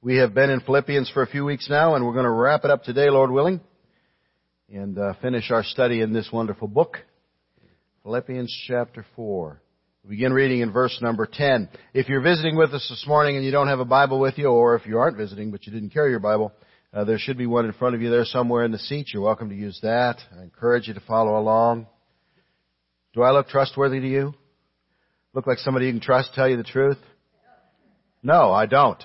We have been in Philippians for a few weeks now, and we're going to wrap it up today, Lord willing, and uh, finish our study in this wonderful book. Philippians chapter 4. We begin reading in verse number 10. If you're visiting with us this morning and you don't have a Bible with you, or if you aren't visiting but you didn't carry your Bible, uh, there should be one in front of you there somewhere in the seat. You're welcome to use that. I encourage you to follow along. Do I look trustworthy to you? Look like somebody you can trust, to tell you the truth? No, I don't.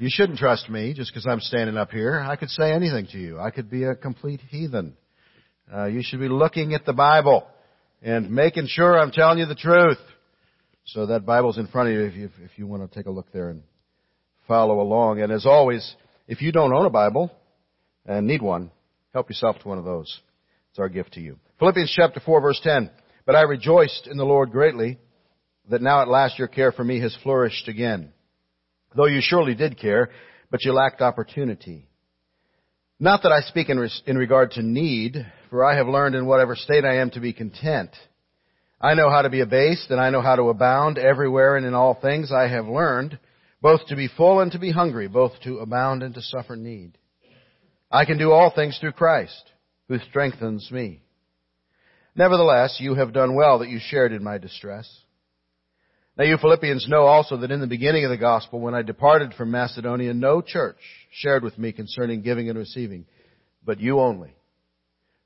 You shouldn't trust me just because I'm standing up here. I could say anything to you. I could be a complete heathen. Uh, you should be looking at the Bible and making sure I'm telling you the truth. So that Bible's in front of you if you, if you want to take a look there and follow along. And as always, if you don't own a Bible and need one, help yourself to one of those. It's our gift to you. Philippians chapter 4 verse 10. But I rejoiced in the Lord greatly that now at last your care for me has flourished again though you surely did care, but you lacked opportunity. Not that I speak in, res- in regard to need, for I have learned in whatever state I am to be content. I know how to be abased, and I know how to abound everywhere and in all things I have learned, both to be full and to be hungry, both to abound and to suffer need. I can do all things through Christ, who strengthens me. Nevertheless, you have done well that you shared in my distress. Now you Philippians know also that in the beginning of the gospel, when I departed from Macedonia, no church shared with me concerning giving and receiving, but you only.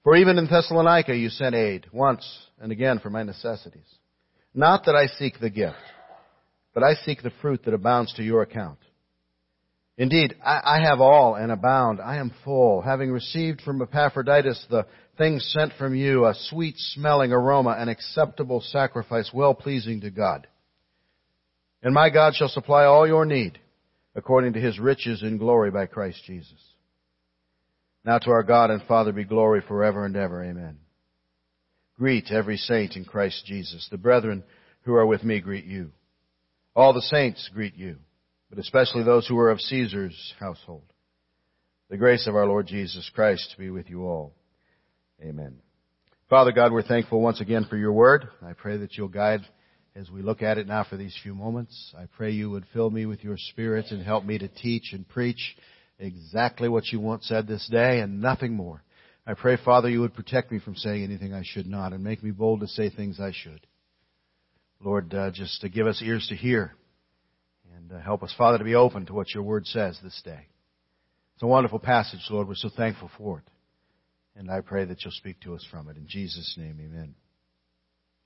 For even in Thessalonica you sent aid, once and again for my necessities. Not that I seek the gift, but I seek the fruit that abounds to your account. Indeed, I, have all and abound. I am full, having received from Epaphroditus the things sent from you, a sweet smelling aroma, an acceptable sacrifice, well pleasing to God. And my God shall supply all your need according to his riches in glory by Christ Jesus. Now to our God and Father be glory forever and ever. Amen. Greet every saint in Christ Jesus. The brethren who are with me greet you. All the saints greet you, but especially those who are of Caesar's household. The grace of our Lord Jesus Christ be with you all. Amen. Father God, we're thankful once again for your word. I pray that you'll guide as we look at it now for these few moments. I pray you would fill me with your spirit and help me to teach and preach exactly what you want said this day and nothing more. I pray, Father, you would protect me from saying anything I should not and make me bold to say things I should. Lord, uh, just to give us ears to hear and uh, help us, Father, to be open to what your word says this day. It's a wonderful passage, Lord. We're so thankful for it. And I pray that you'll speak to us from it. In Jesus' name, amen.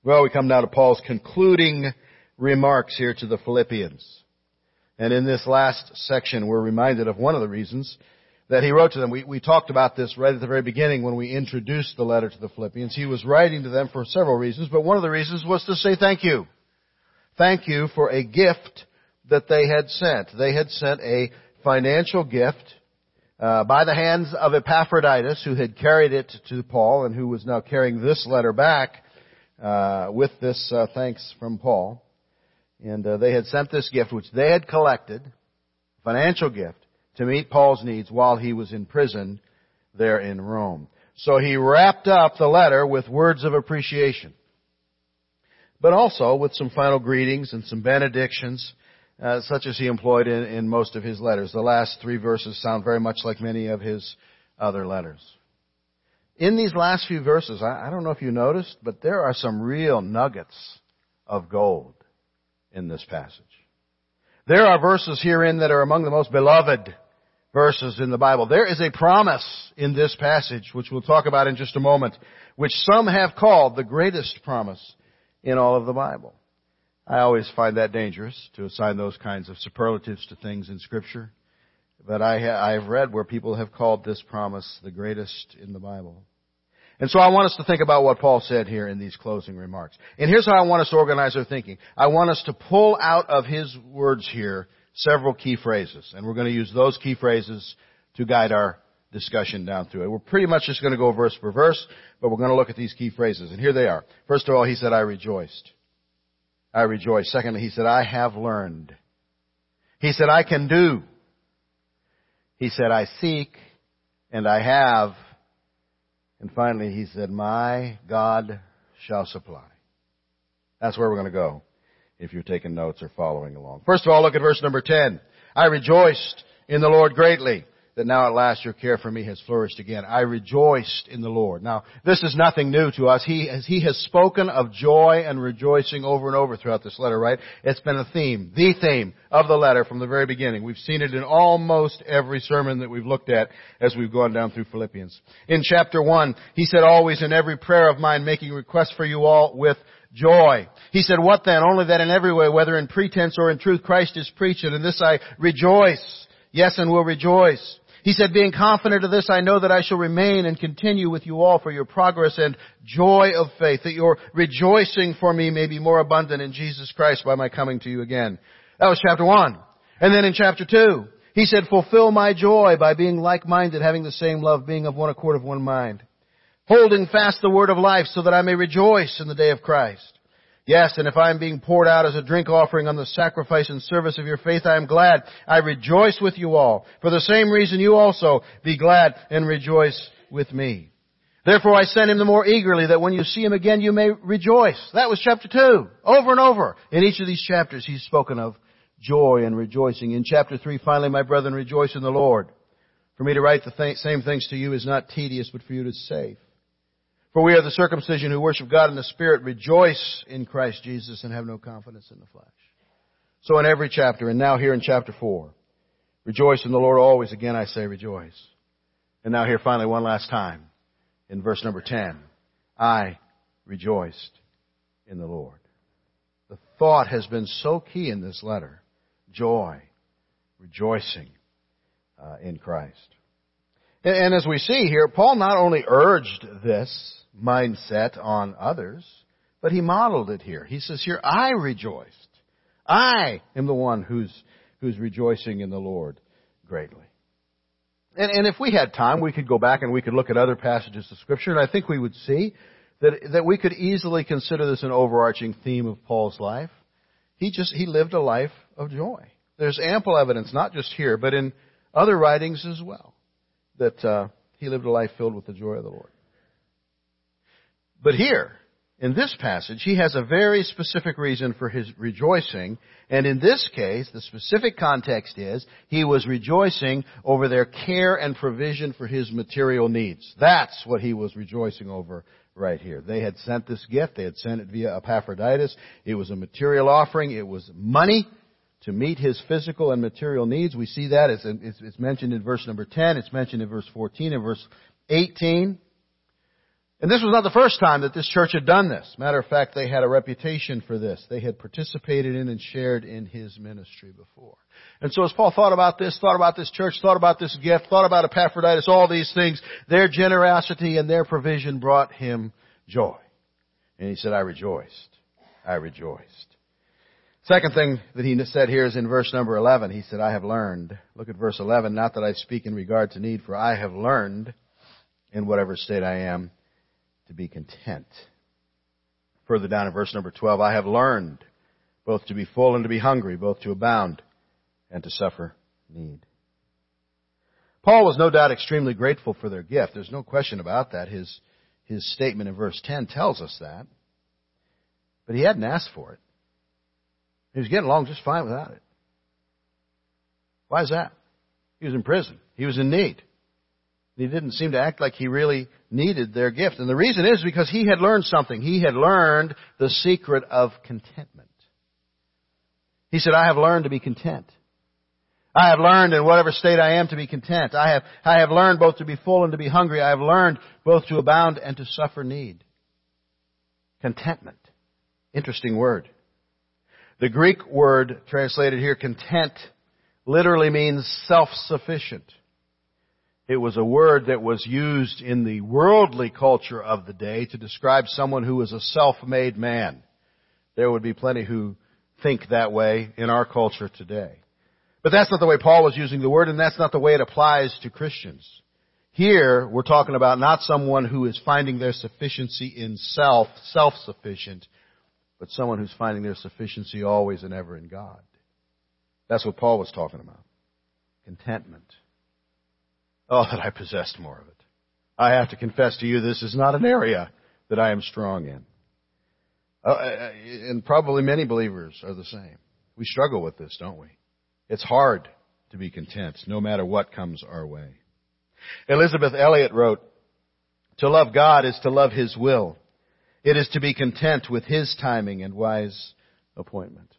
Well, we come now to Paul's concluding remarks here to the Philippians. And in this last section, we're reminded of one of the reasons that he wrote to them. We, we talked about this right at the very beginning when we introduced the letter to the Philippians. He was writing to them for several reasons, but one of the reasons was to say thank you. Thank you for a gift that they had sent. They had sent a financial gift uh, by the hands of Epaphroditus, who had carried it to Paul and who was now carrying this letter back uh, with this uh, thanks from Paul. And uh, they had sent this gift, which they had collected, financial gift, to meet Paul's needs while he was in prison there in Rome. So he wrapped up the letter with words of appreciation, but also with some final greetings and some benedictions, uh, such as he employed in, in most of his letters. The last three verses sound very much like many of his other letters. In these last few verses, I, I don't know if you noticed, but there are some real nuggets of gold in this passage. There are verses herein that are among the most beloved verses in the Bible. There is a promise in this passage, which we'll talk about in just a moment, which some have called the greatest promise in all of the Bible. I always find that dangerous to assign those kinds of superlatives to things in Scripture. But I I've read where people have called this promise the greatest in the Bible. And so I want us to think about what Paul said here in these closing remarks. And here's how I want us to organize our thinking. I want us to pull out of his words here several key phrases. And we're going to use those key phrases to guide our discussion down through it. We're pretty much just going to go verse for verse, but we're going to look at these key phrases. And here they are. First of all, he said, I rejoiced. I rejoiced. Secondly, he said, I have learned. He said, I can do. He said, I seek and I have. And finally, he said, My God shall supply. That's where we're going to go if you're taking notes or following along. First of all, look at verse number 10. I rejoiced in the Lord greatly that now at last your care for me has flourished again. I rejoiced in the Lord. Now, this is nothing new to us. He, he has spoken of joy and rejoicing over and over throughout this letter, right? It's been a theme, the theme of the letter from the very beginning. We've seen it in almost every sermon that we've looked at as we've gone down through Philippians. In chapter 1, he said, always in every prayer of mine making requests for you all with joy. He said, what then? Only that in every way, whether in pretense or in truth, Christ is preached, and in this I rejoice. Yes, and will rejoice. He said, being confident of this, I know that I shall remain and continue with you all for your progress and joy of faith, that your rejoicing for me may be more abundant in Jesus Christ by my coming to you again. That was chapter one. And then in chapter two, he said, fulfill my joy by being like-minded, having the same love, being of one accord of one mind, holding fast the word of life so that I may rejoice in the day of Christ. Yes, and if I am being poured out as a drink offering on the sacrifice and service of your faith, I am glad. I rejoice with you all. For the same reason you also be glad and rejoice with me. Therefore I send him the more eagerly that when you see him again you may rejoice. That was chapter 2. Over and over. In each of these chapters he's spoken of joy and rejoicing. In chapter 3, finally, my brethren, rejoice in the Lord. For me to write the th- same things to you is not tedious, but for you it is safe. For we are the circumcision who worship God in the Spirit, rejoice in Christ Jesus, and have no confidence in the flesh. So in every chapter, and now here in chapter 4, rejoice in the Lord always. Again, I say rejoice. And now here finally one last time in verse number 10. I rejoiced in the Lord. The thought has been so key in this letter. Joy, rejoicing uh, in Christ. And, as we see here, Paul not only urged this, mindset on others, but he modeled it here. He says here, I rejoiced. I am the one who's, who's rejoicing in the Lord greatly. And, and if we had time, we could go back and we could look at other passages of Scripture, and I think we would see that, that we could easily consider this an overarching theme of Paul's life. He just, he lived a life of joy. There's ample evidence, not just here, but in other writings as well, that uh, he lived a life filled with the joy of the Lord. But here, in this passage, he has a very specific reason for his rejoicing. And in this case, the specific context is he was rejoicing over their care and provision for his material needs. That's what he was rejoicing over right here. They had sent this gift. They had sent it via Epaphroditus. It was a material offering. It was money to meet his physical and material needs. We see that. It's, it's mentioned in verse number 10. It's mentioned in verse 14 and verse 18. And this was not the first time that this church had done this. Matter of fact, they had a reputation for this. They had participated in and shared in his ministry before. And so as Paul thought about this, thought about this church, thought about this gift, thought about Epaphroditus, all these things, their generosity and their provision brought him joy. And he said, I rejoiced. I rejoiced. Second thing that he said here is in verse number 11. He said, I have learned. Look at verse 11. Not that I speak in regard to need, for I have learned in whatever state I am to be content. Further down in verse number 12, I have learned both to be full and to be hungry, both to abound and to suffer need. Paul was no doubt extremely grateful for their gift. There's no question about that. His, his statement in verse 10 tells us that. But he hadn't asked for it. He was getting along just fine without it. Why is that? He was in prison. He was in need. He didn't seem to act like he really needed their gift. And the reason is because he had learned something. He had learned the secret of contentment. He said, I have learned to be content. I have learned in whatever state I am to be content. I have, I have learned both to be full and to be hungry. I have learned both to abound and to suffer need. Contentment. Interesting word. The Greek word translated here, content, literally means self-sufficient. It was a word that was used in the worldly culture of the day to describe someone who was a self-made man. There would be plenty who think that way in our culture today. But that's not the way Paul was using the word and that's not the way it applies to Christians. Here, we're talking about not someone who is finding their sufficiency in self, self-sufficient, but someone who's finding their sufficiency always and ever in God. That's what Paul was talking about. Contentment. Oh, that I possessed more of it. I have to confess to you, this is not an area that I am strong in. Uh, and probably many believers are the same. We struggle with this, don't we? It's hard to be content, no matter what comes our way. Elisabeth Elliot wrote, To love God is to love His will. It is to be content with His timing and wise appointment.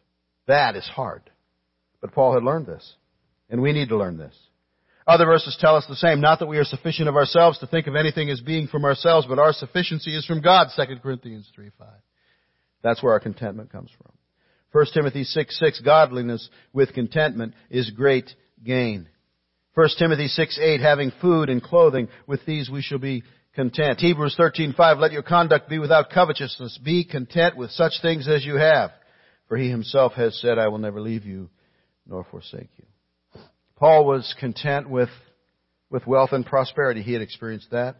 That is hard. But Paul had learned this. And we need to learn this. Other verses tell us the same. Not that we are sufficient of ourselves to think of anything as being from ourselves, but our sufficiency is from God, 2 Corinthians 3 5. That's where our contentment comes from. 1 Timothy 6 6, godliness with contentment is great gain. 1 Timothy 6 8, having food and clothing, with these we shall be content. Hebrews 13:5 let your conduct be without covetousness. Be content with such things as you have. For he himself has said, I will never leave you nor forsake you. Paul was content with, with wealth and prosperity. He had experienced that.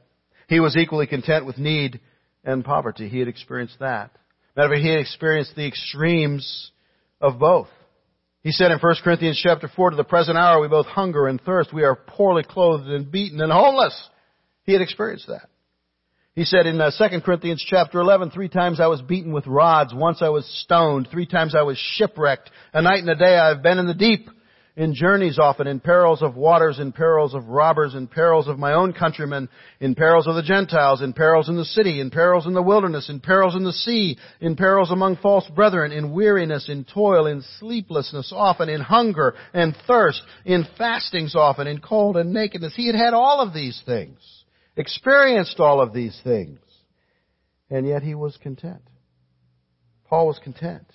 He was equally content with need and poverty. He had experienced that. Matter of fact, he had experienced the extremes of both. He said in 1 Corinthians chapter 4, to the present hour we both hunger and thirst. We are poorly clothed and beaten and homeless. He had experienced that. He said in 2 uh, Corinthians chapter 11, three times I was beaten with rods, once I was stoned, three times I was shipwrecked, a night and a day I have been in the deep in journeys often, in perils of waters, in perils of robbers, in perils of my own countrymen, in perils of the Gentiles, in perils in the city, in perils in the wilderness, in perils in the sea, in perils among false brethren, in weariness, in toil, in sleeplessness often, in hunger and thirst, in fastings often, in cold and nakedness. He had had all of these things, experienced all of these things, and yet he was content. Paul was content.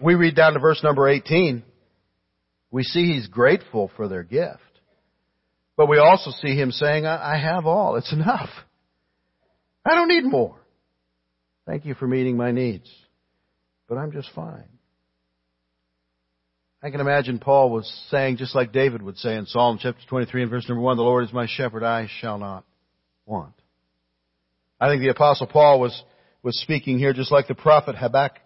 We read down to verse number 18. We see he's grateful for their gift. But we also see him saying, I have all. It's enough. I don't need more. Thank you for meeting my needs. But I'm just fine. I can imagine Paul was saying, just like David would say in Psalm chapter 23 and verse number 1, the Lord is my shepherd, I shall not want. I think the apostle Paul was, was speaking here just like the prophet Habakkuk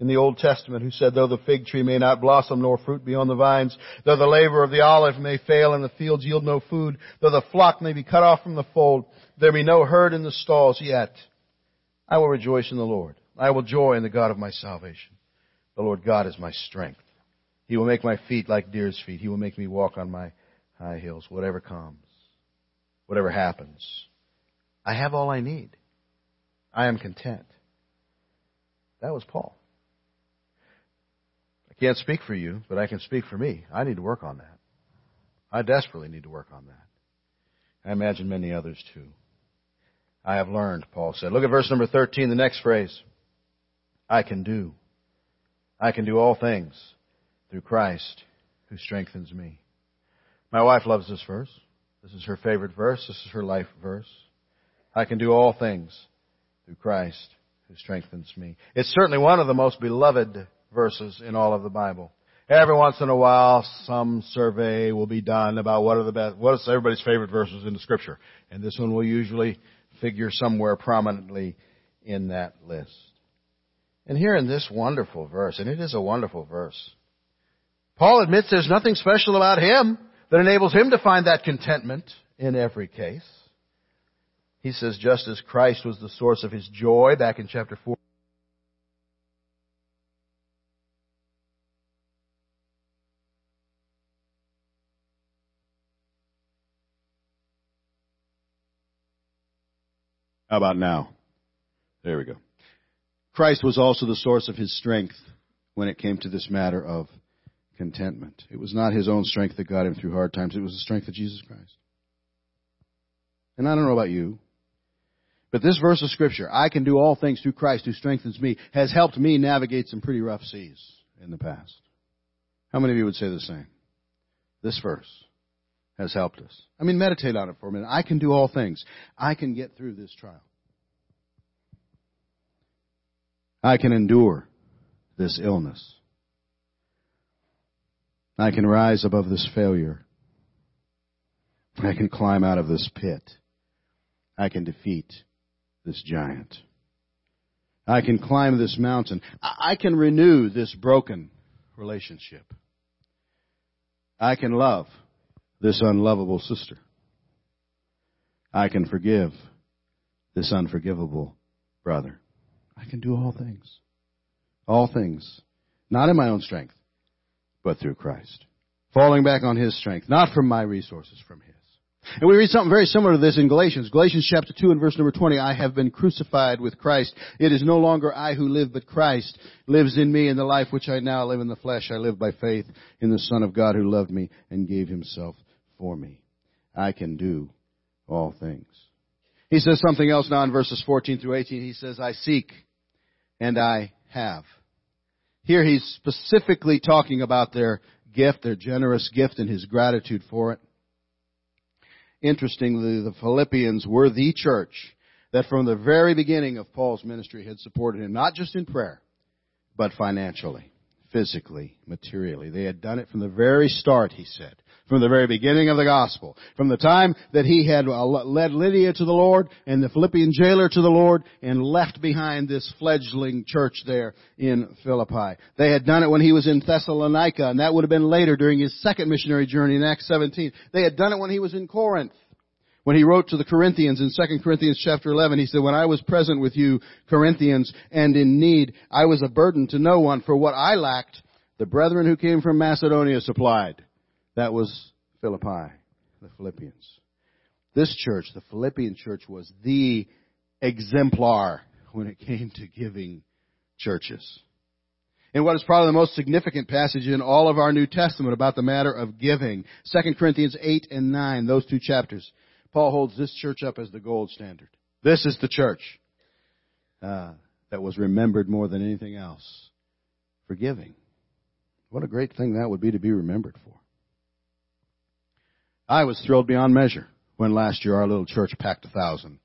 in the Old Testament who said, though the fig tree may not blossom nor fruit be on the vines, though the labor of the olive may fail and the fields yield no food, though the flock may be cut off from the fold, there be no herd in the stalls yet, I will rejoice in the Lord. I will joy in the God of my salvation. The Lord God is my strength. He will make my feet like deer's feet. He will make me walk on my high hills, whatever comes, whatever happens. I have all I need. I am content. That was Paul. I can't speak for you, but I can speak for me. I need to work on that. I desperately need to work on that. I imagine many others too. I have learned, Paul said. Look at verse number 13, the next phrase. I can do. I can do all things through Christ who strengthens me. My wife loves this verse. This is her favorite verse. This is her life verse. I can do all things through Christ who strengthens me. It's certainly one of the most beloved verses in all of the Bible. Every once in a while, some survey will be done about what are the best, what is everybody's favorite verses in the scripture. And this one will usually figure somewhere prominently in that list. And here in this wonderful verse, and it is a wonderful verse, Paul admits there's nothing special about him that enables him to find that contentment in every case. He says, just as Christ was the source of his joy back in chapter 4, How about now? There we go. Christ was also the source of his strength when it came to this matter of contentment. It was not his own strength that got him through hard times. It was the strength of Jesus Christ. And I don't know about you, but this verse of scripture, I can do all things through Christ who strengthens me, has helped me navigate some pretty rough seas in the past. How many of you would say the same? This verse has helped us. I mean, meditate on it for a minute. I can do all things. I can get through this trial. I can endure this illness. I can rise above this failure. I can climb out of this pit. I can defeat this giant. I can climb this mountain. I can renew this broken relationship. I can love this unlovable sister. I can forgive this unforgivable brother. I can do all things. All things. Not in my own strength, but through Christ. Falling back on His strength, not from my resources, from His. And we read something very similar to this in Galatians. Galatians chapter 2 and verse number 20, I have been crucified with Christ. It is no longer I who live, but Christ lives in me in the life which I now live in the flesh. I live by faith in the Son of God who loved me and gave himself for me. I can do all things. He says something else now in verses 14 through 18. He says, I seek and I have. Here he's specifically talking about their gift, their generous gift and his gratitude for it. Interestingly, the Philippians were the church that from the very beginning of Paul's ministry had supported him, not just in prayer, but financially, physically, materially. They had done it from the very start, he said from the very beginning of the gospel. From the time that he had uh, led Lydia to the Lord and the Philippian jailer to the Lord and left behind this fledgling church there in Philippi. They had done it when he was in Thessalonica and that would have been later during his second missionary journey in Acts 17. They had done it when he was in Corinth. When he wrote to the Corinthians in 2 Corinthians chapter 11, he said, When I was present with you, Corinthians, and in need, I was a burden to no one, for what I lacked, the brethren who came from Macedonia supplied. That was Philippi, the Philippians. This church, the Philippian church, was the exemplar when it came to giving churches. And what is probably the most significant passage in all of our New Testament about the matter of giving, 2 Corinthians 8 and 9, those two chapters, Paul holds this church up as the gold standard. This is the church uh, that was remembered more than anything else for giving. What a great thing that would be to be remembered for. I was thrilled beyond measure when last year our little church packed a thousand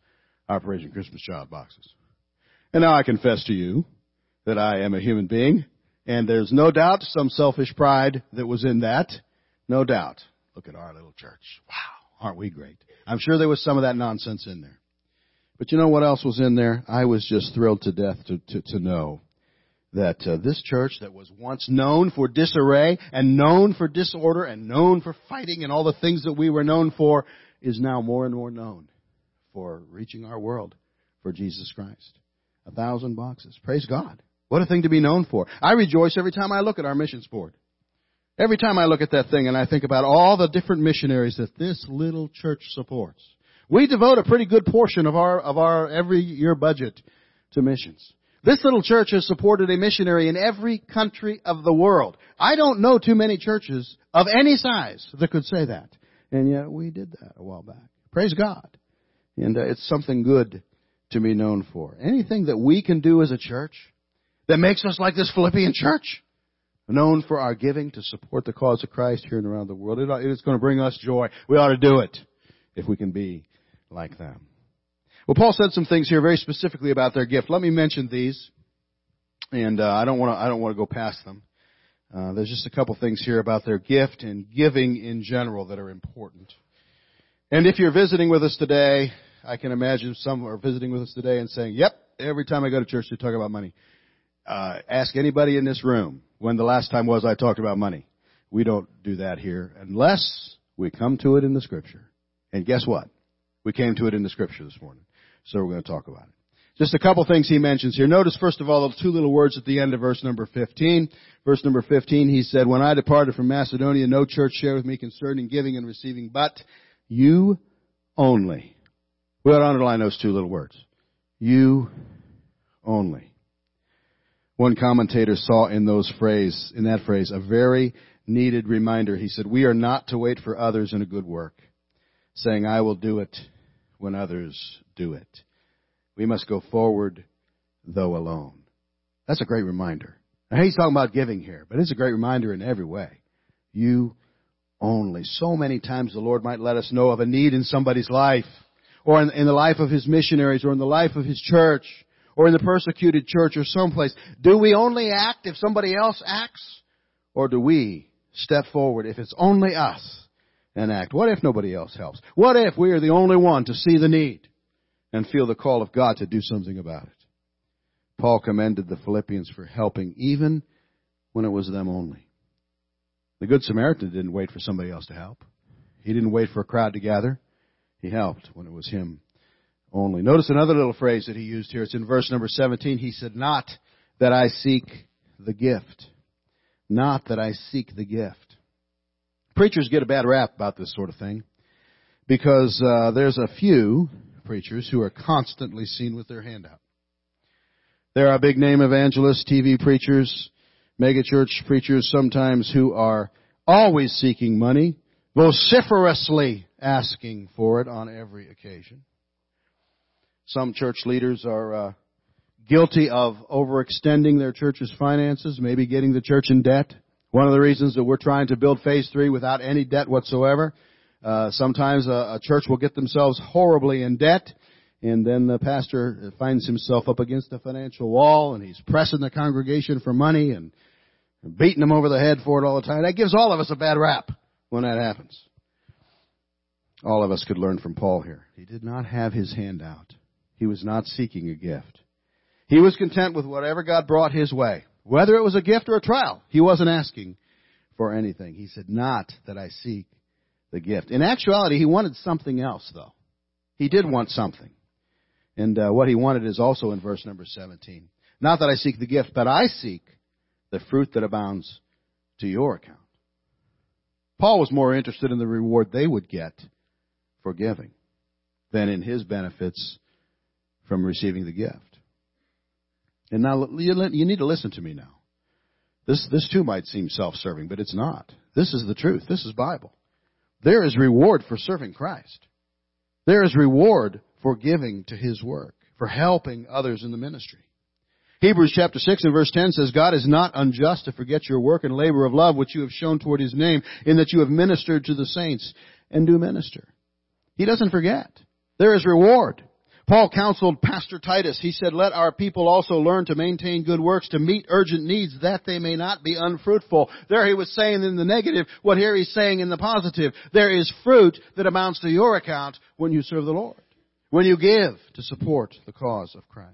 Operation Christmas Child boxes. And now I confess to you that I am a human being, and there's no doubt some selfish pride that was in that. No doubt. Look at our little church. Wow, aren't we great? I'm sure there was some of that nonsense in there. But you know what else was in there? I was just thrilled to death to, to, to know that uh, this church that was once known for disarray and known for disorder and known for fighting and all the things that we were known for is now more and more known for reaching our world for Jesus Christ. A thousand boxes. Praise God. What a thing to be known for. I rejoice every time I look at our missions board. Every time I look at that thing and I think about all the different missionaries that this little church supports. We devote a pretty good portion of our, of our every year budget to missions. This little church has supported a missionary in every country of the world. I don't know too many churches of any size that could say that. And yet we did that a while back. Praise God. And uh, it's something good to be known for. Anything that we can do as a church that makes us like this Philippian church, known for our giving to support the cause of Christ here and around the world, it, it's going to bring us joy. We ought to do it if we can be like them. Well, Paul said some things here very specifically about their gift. Let me mention these, and uh, I don't want to. I don't want to go past them. Uh, there's just a couple things here about their gift and giving in general that are important. And if you're visiting with us today, I can imagine some are visiting with us today and saying, "Yep, every time I go to church, they talk about money." Uh, ask anybody in this room when the last time was I talked about money. We don't do that here unless we come to it in the Scripture. And guess what? We came to it in the Scripture this morning. So we're going to talk about it. Just a couple things he mentions here. Notice first of all the two little words at the end of verse number 15. Verse number 15, he said, When I departed from Macedonia, no church shared with me concerning giving and receiving, but you only. We ought to underline those two little words. You only. One commentator saw in those phrase, in that phrase, a very needed reminder. He said, We are not to wait for others in a good work, saying, I will do it when others do it. We must go forward though alone. That's a great reminder. Now, he's talking about giving here, but it's a great reminder in every way. You only. So many times the Lord might let us know of a need in somebody's life, or in, in the life of His missionaries, or in the life of His church, or in the persecuted church, or someplace. Do we only act if somebody else acts? Or do we step forward if it's only us and act? What if nobody else helps? What if we are the only one to see the need and feel the call of God to do something about it? Paul commended the Philippians for helping even when it was them only. The Good Samaritan didn't wait for somebody else to help. He didn't wait for a crowd to gather. He helped when it was him only. Notice another little phrase that he used here. It's in verse number 17. He said, Not that I seek the gift. Not that I seek the gift. Preachers get a bad rap about this sort of thing because uh, there's a few preachers who are constantly seen with their hand out. There are big name evangelists, TV preachers, megachurch preachers sometimes who are always seeking money, vociferously asking for it on every occasion. Some church leaders are uh, guilty of overextending their church's finances, maybe getting the church in debt. One of the reasons that we're trying to build phase three without any debt whatsoever. Uh, sometimes a, a church will get themselves horribly in debt, and then the pastor finds himself up against a financial wall, and he's pressing the congregation for money and beating them over the head for it all the time. That gives all of us a bad rap when that happens. All of us could learn from Paul here. He did not have his hand out. He was not seeking a gift. He was content with whatever God brought his way. Whether it was a gift or a trial, he wasn't asking for anything. He said, not that I seek the gift. In actuality, he wanted something else though. He did want something. And uh, what he wanted is also in verse number 17. Not that I seek the gift, but I seek the fruit that abounds to your account. Paul was more interested in the reward they would get for giving than in his benefits from receiving the gift. And now you need to listen to me now. This, this too might seem self-serving, but it's not. This is the truth. This is Bible. There is reward for serving Christ. There is reward for giving to His work, for helping others in the ministry. Hebrews chapter 6 and verse 10 says, God is not unjust to forget your work and labor of love which you have shown toward His name in that you have ministered to the saints and do minister. He doesn't forget. There is reward. Paul counseled Pastor Titus. He said, let our people also learn to maintain good works, to meet urgent needs, that they may not be unfruitful. There he was saying in the negative, what here he's saying in the positive. There is fruit that amounts to your account when you serve the Lord. When you give to support the cause of Christ.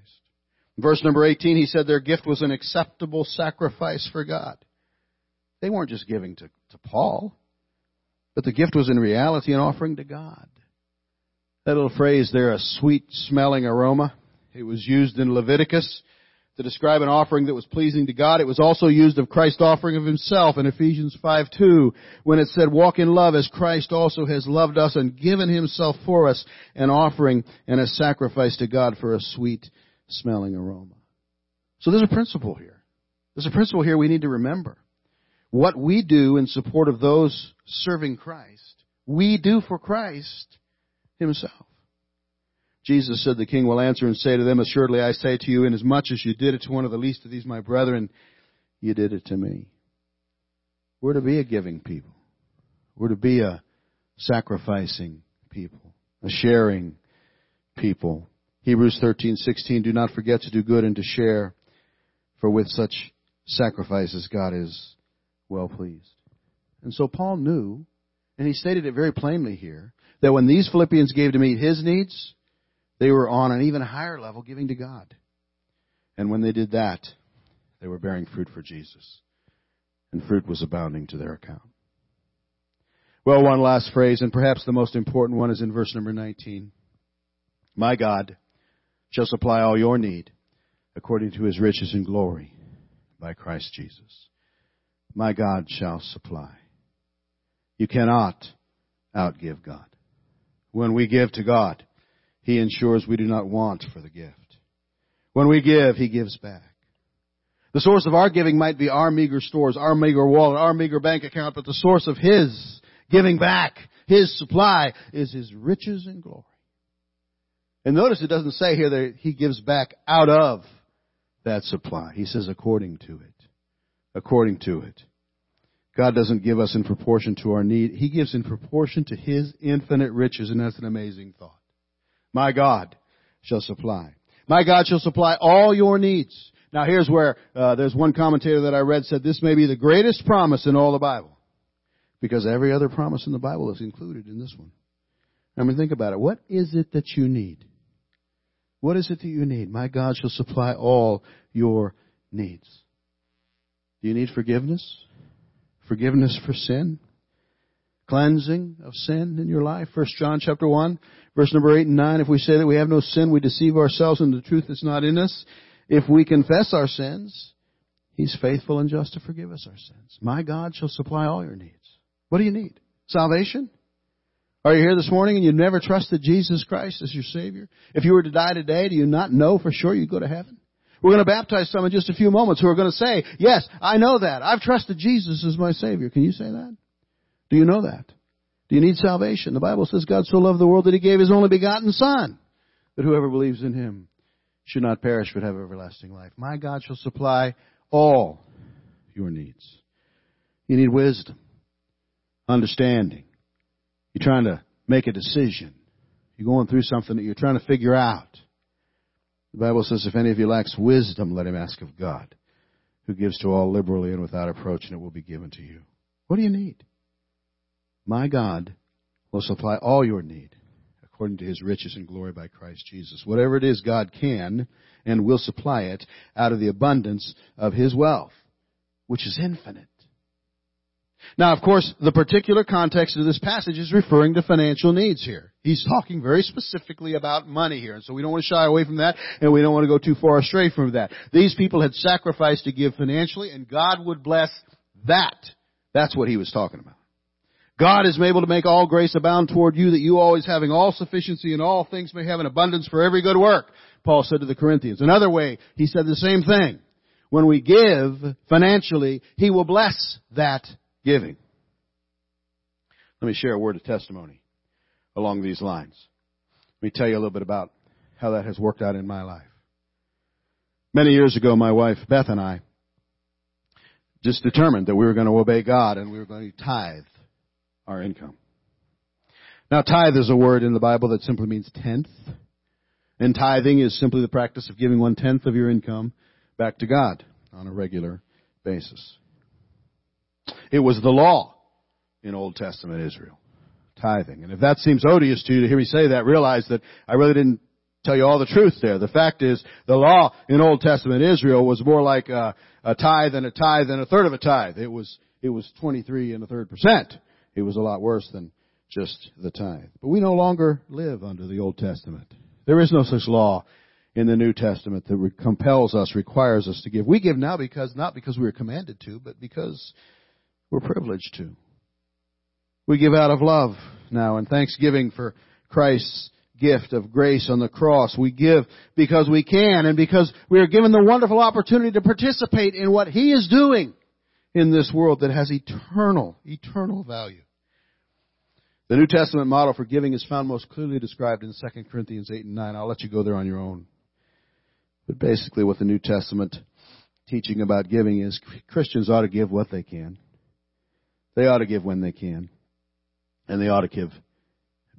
In verse number 18, he said their gift was an acceptable sacrifice for God. They weren't just giving to, to Paul, but the gift was in reality an offering to God. That little phrase there, a sweet smelling aroma. It was used in Leviticus to describe an offering that was pleasing to God. It was also used of Christ's offering of himself in Ephesians 5 2, when it said, walk in love as Christ also has loved us and given himself for us, an offering and a sacrifice to God for a sweet smelling aroma. So there's a principle here. There's a principle here we need to remember. What we do in support of those serving Christ, we do for Christ himself. Jesus said, The king will answer and say to them, Assuredly I say to you, inasmuch as you did it to one of the least of these my brethren, you did it to me. We're to be a giving people. We're to be a sacrificing people, a sharing people. Hebrews 13:16 Do not forget to do good and to share, for with such sacrifices God is well pleased. And so Paul knew, and he stated it very plainly here, that when these Philippians gave to meet his needs, they were on an even higher level giving to God. And when they did that, they were bearing fruit for Jesus. And fruit was abounding to their account. Well, one last phrase, and perhaps the most important one is in verse number 19. My God shall supply all your need according to his riches and glory by Christ Jesus. My God shall supply. You cannot outgive God. When we give to God, He ensures we do not want for the gift. When we give, He gives back. The source of our giving might be our meager stores, our meager wallet, our meager bank account, but the source of His giving back, His supply, is His riches and glory. And notice it doesn't say here that He gives back out of that supply. He says according to it. According to it. God doesn't give us in proportion to our need. He gives in proportion to His infinite riches, and that's an amazing thought. My God shall supply. My God shall supply all your needs. Now here's where, uh, there's one commentator that I read said this may be the greatest promise in all the Bible. Because every other promise in the Bible is included in this one. I mean, think about it. What is it that you need? What is it that you need? My God shall supply all your needs. Do you need forgiveness? Forgiveness for sin, cleansing of sin in your life. First John chapter 1, verse number 8 and 9. If we say that we have no sin, we deceive ourselves and the truth is not in us. If we confess our sins, He's faithful and just to forgive us our sins. My God shall supply all your needs What do you need? Salvation? Are you here this morning and you've never trusted Jesus Christ as your Savior? If you were to die today, do you not know for sure you'd go to heaven? We're going to baptize some in just a few moments who are going to say, yes, I know that. I've trusted Jesus as my Savior. Can you say that? Do you know that? Do you need salvation? The Bible says God so loved the world that He gave His only begotten Son, that whoever believes in Him should not perish but have everlasting life. My God shall supply all your needs. You need wisdom, understanding. You're trying to make a decision. You're going through something that you're trying to figure out. The Bible says, if any of you lacks wisdom, let him ask of God, who gives to all liberally and without approach, and it will be given to you. What do you need? My God will supply all your need according to his riches and glory by Christ Jesus. Whatever it is God can and will supply it out of the abundance of his wealth, which is infinite. Now, of course, the particular context of this passage is referring to financial needs here. He's talking very specifically about money here, and so we don't want to shy away from that, and we don't want to go too far astray from that. These people had sacrificed to give financially, and God would bless that. That's what he was talking about. God is able to make all grace abound toward you, that you always having all sufficiency in all things may have an abundance for every good work, Paul said to the Corinthians. Another way, he said the same thing. When we give financially, he will bless that giving. Let me share a word of testimony along these lines. Let me tell you a little bit about how that has worked out in my life. Many years ago, my wife Beth and I just determined that we were going to obey God and we were going to tithe our income. Now, tithe is a word in the Bible that simply means tenth. And tithing is simply the practice of giving one tenth of your income back to God on a regular basis. It was the law in Old Testament Israel. Tithing. And if that seems odious to you to hear me say that, realize that I really didn't tell you all the truth there. The fact is, the law in Old Testament Israel was more like a, a tithe and a tithe and a third of a tithe. It was, it was 23 and a third percent. It was a lot worse than just the tithe. But we no longer live under the Old Testament. There is no such law in the New Testament that compels us, requires us to give. We give now because, not because we are commanded to, but because we're privileged to. We give out of love now and thanksgiving for Christ's gift of grace on the cross. We give because we can and because we are given the wonderful opportunity to participate in what He is doing in this world that has eternal, eternal value. The New Testament model for giving is found most clearly described in 2 Corinthians 8 and 9. I'll let you go there on your own. But basically what the New Testament teaching about giving is Christians ought to give what they can. They ought to give when they can. And they ought to give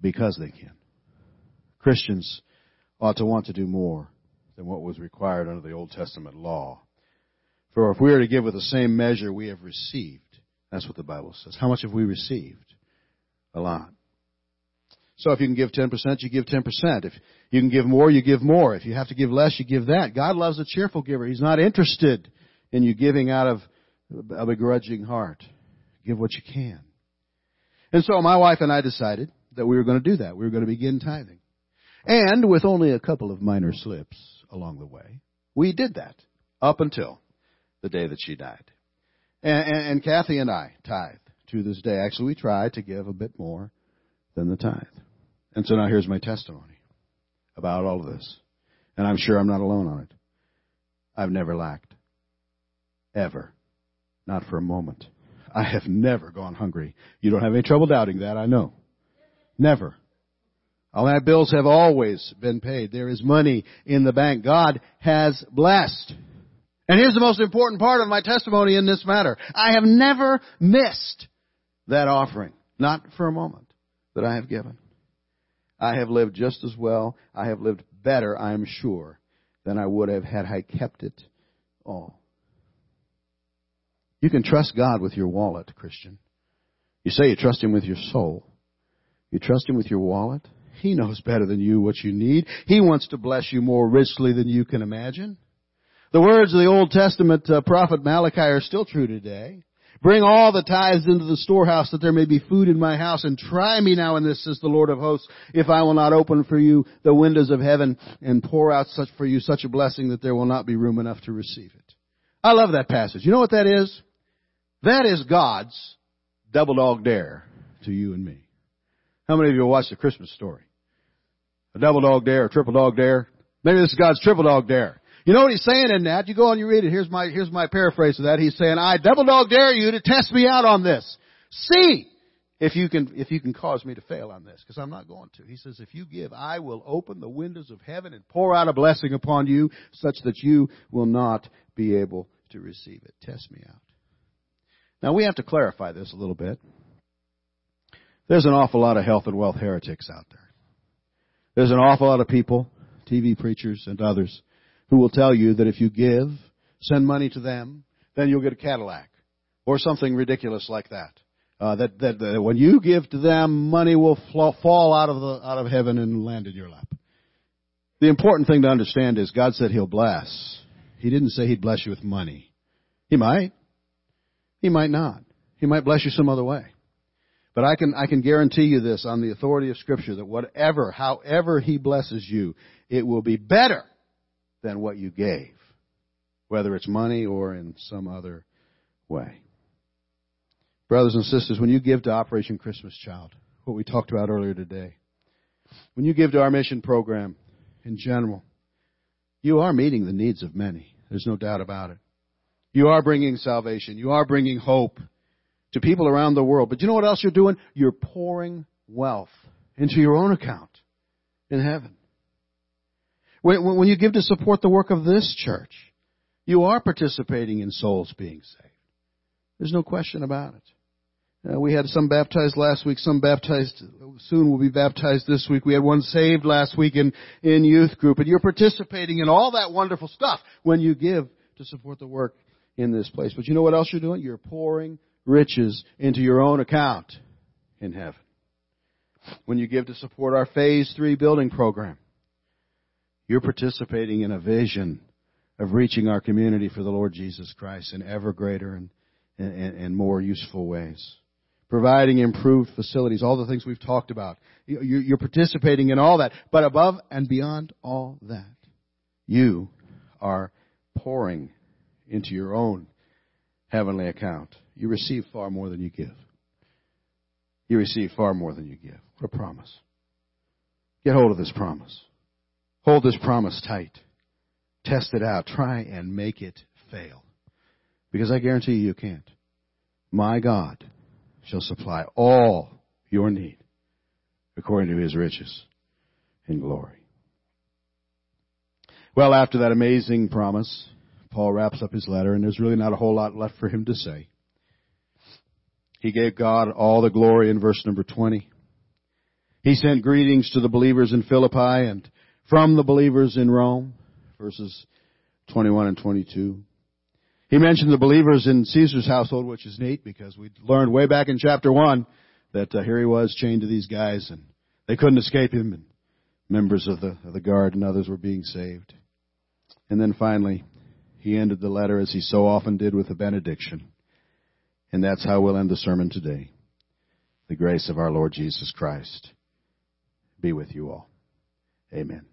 because they can. Christians ought to want to do more than what was required under the Old Testament law. For if we are to give with the same measure we have received, that's what the Bible says. How much have we received? a lot. So if you can give 10%, you give 10%. If you can give more, you give more. If you have to give less, you give that. God loves a cheerful giver. He's not interested in you giving out of a begrudging heart. Give what you can. And so my wife and I decided that we were going to do that. We were going to begin tithing. And with only a couple of minor slips along the way, we did that up until the day that she died. And, and, and Kathy and I tithe to this day. Actually, we try to give a bit more than the tithe. And so now here's my testimony about all of this. And I'm sure I'm not alone on it. I've never lacked. Ever. Not for a moment. I have never gone hungry. You don't have any trouble doubting that, I know. Never. All my bills have always been paid. There is money in the bank. God has blessed. And here's the most important part of my testimony in this matter. I have never missed that offering. Not for a moment that I have given. I have lived just as well. I have lived better, I am sure, than I would have had I kept it all. You can trust God with your wallet, Christian. You say you trust Him with your soul. You trust Him with your wallet. He knows better than you what you need. He wants to bless you more richly than you can imagine. The words of the Old Testament uh, prophet Malachi are still true today. Bring all the tithes into the storehouse that there may be food in my house and try me now in this, says the Lord of hosts, if I will not open for you the windows of heaven and pour out such for you such a blessing that there will not be room enough to receive it. I love that passage. You know what that is? That is God's double dog dare to you and me. How many of you watched the Christmas story? A double dog dare, a triple dog dare? Maybe this is God's triple dog dare. You know what he's saying in that? You go and you read it. Here's my, here's my paraphrase of that. He's saying, I double dog dare you to test me out on this. See if you can, if you can cause me to fail on this, because I'm not going to. He says, if you give, I will open the windows of heaven and pour out a blessing upon you such that you will not be able to receive it. Test me out. Now we have to clarify this a little bit. There's an awful lot of health and wealth heretics out there. There's an awful lot of people, TV preachers and others, who will tell you that if you give, send money to them, then you'll get a Cadillac. Or something ridiculous like that. Uh, that, that, that when you give to them, money will fall out of the, out of heaven and land in your lap. The important thing to understand is God said He'll bless. He didn't say He'd bless you with money. He might. He might not. He might bless you some other way. But I can, I can guarantee you this on the authority of Scripture that whatever, however He blesses you, it will be better than what you gave. Whether it's money or in some other way. Brothers and sisters, when you give to Operation Christmas Child, what we talked about earlier today, when you give to our mission program in general, you are meeting the needs of many. There's no doubt about it. You are bringing salvation. You are bringing hope to people around the world. But you know what else you're doing? You're pouring wealth into your own account in heaven. When, when you give to support the work of this church, you are participating in souls being saved. There's no question about it. Uh, we had some baptized last week, some baptized soon will be baptized this week. We had one saved last week in, in youth group. And you're participating in all that wonderful stuff when you give to support the work in this place. But you know what else you're doing? You're pouring riches into your own account in heaven. When you give to support our phase three building program, you're participating in a vision of reaching our community for the Lord Jesus Christ in ever greater and, and, and more useful ways providing improved facilities, all the things we've talked about. You're participating in all that. But above and beyond all that, you are pouring into your own heavenly account. You receive far more than you give. You receive far more than you give. What a promise. Get hold of this promise. Hold this promise tight. Test it out. Try and make it fail. Because I guarantee you, you can't. My God shall supply all your need according to his riches in glory. Well, after that amazing promise, Paul wraps up his letter, and there's really not a whole lot left for him to say. He gave God all the glory in verse number 20. He sent greetings to the believers in Philippi and from the believers in Rome, verses 21 and 22. He mentioned the believers in Caesar's household, which is neat because we learned way back in chapter 1 that uh, here he was chained to these guys and they couldn't escape him and members of the, of the guard and others were being saved. And then finally, he ended the letter as he so often did with a benediction. And that's how we'll end the sermon today. The grace of our Lord Jesus Christ be with you all. Amen.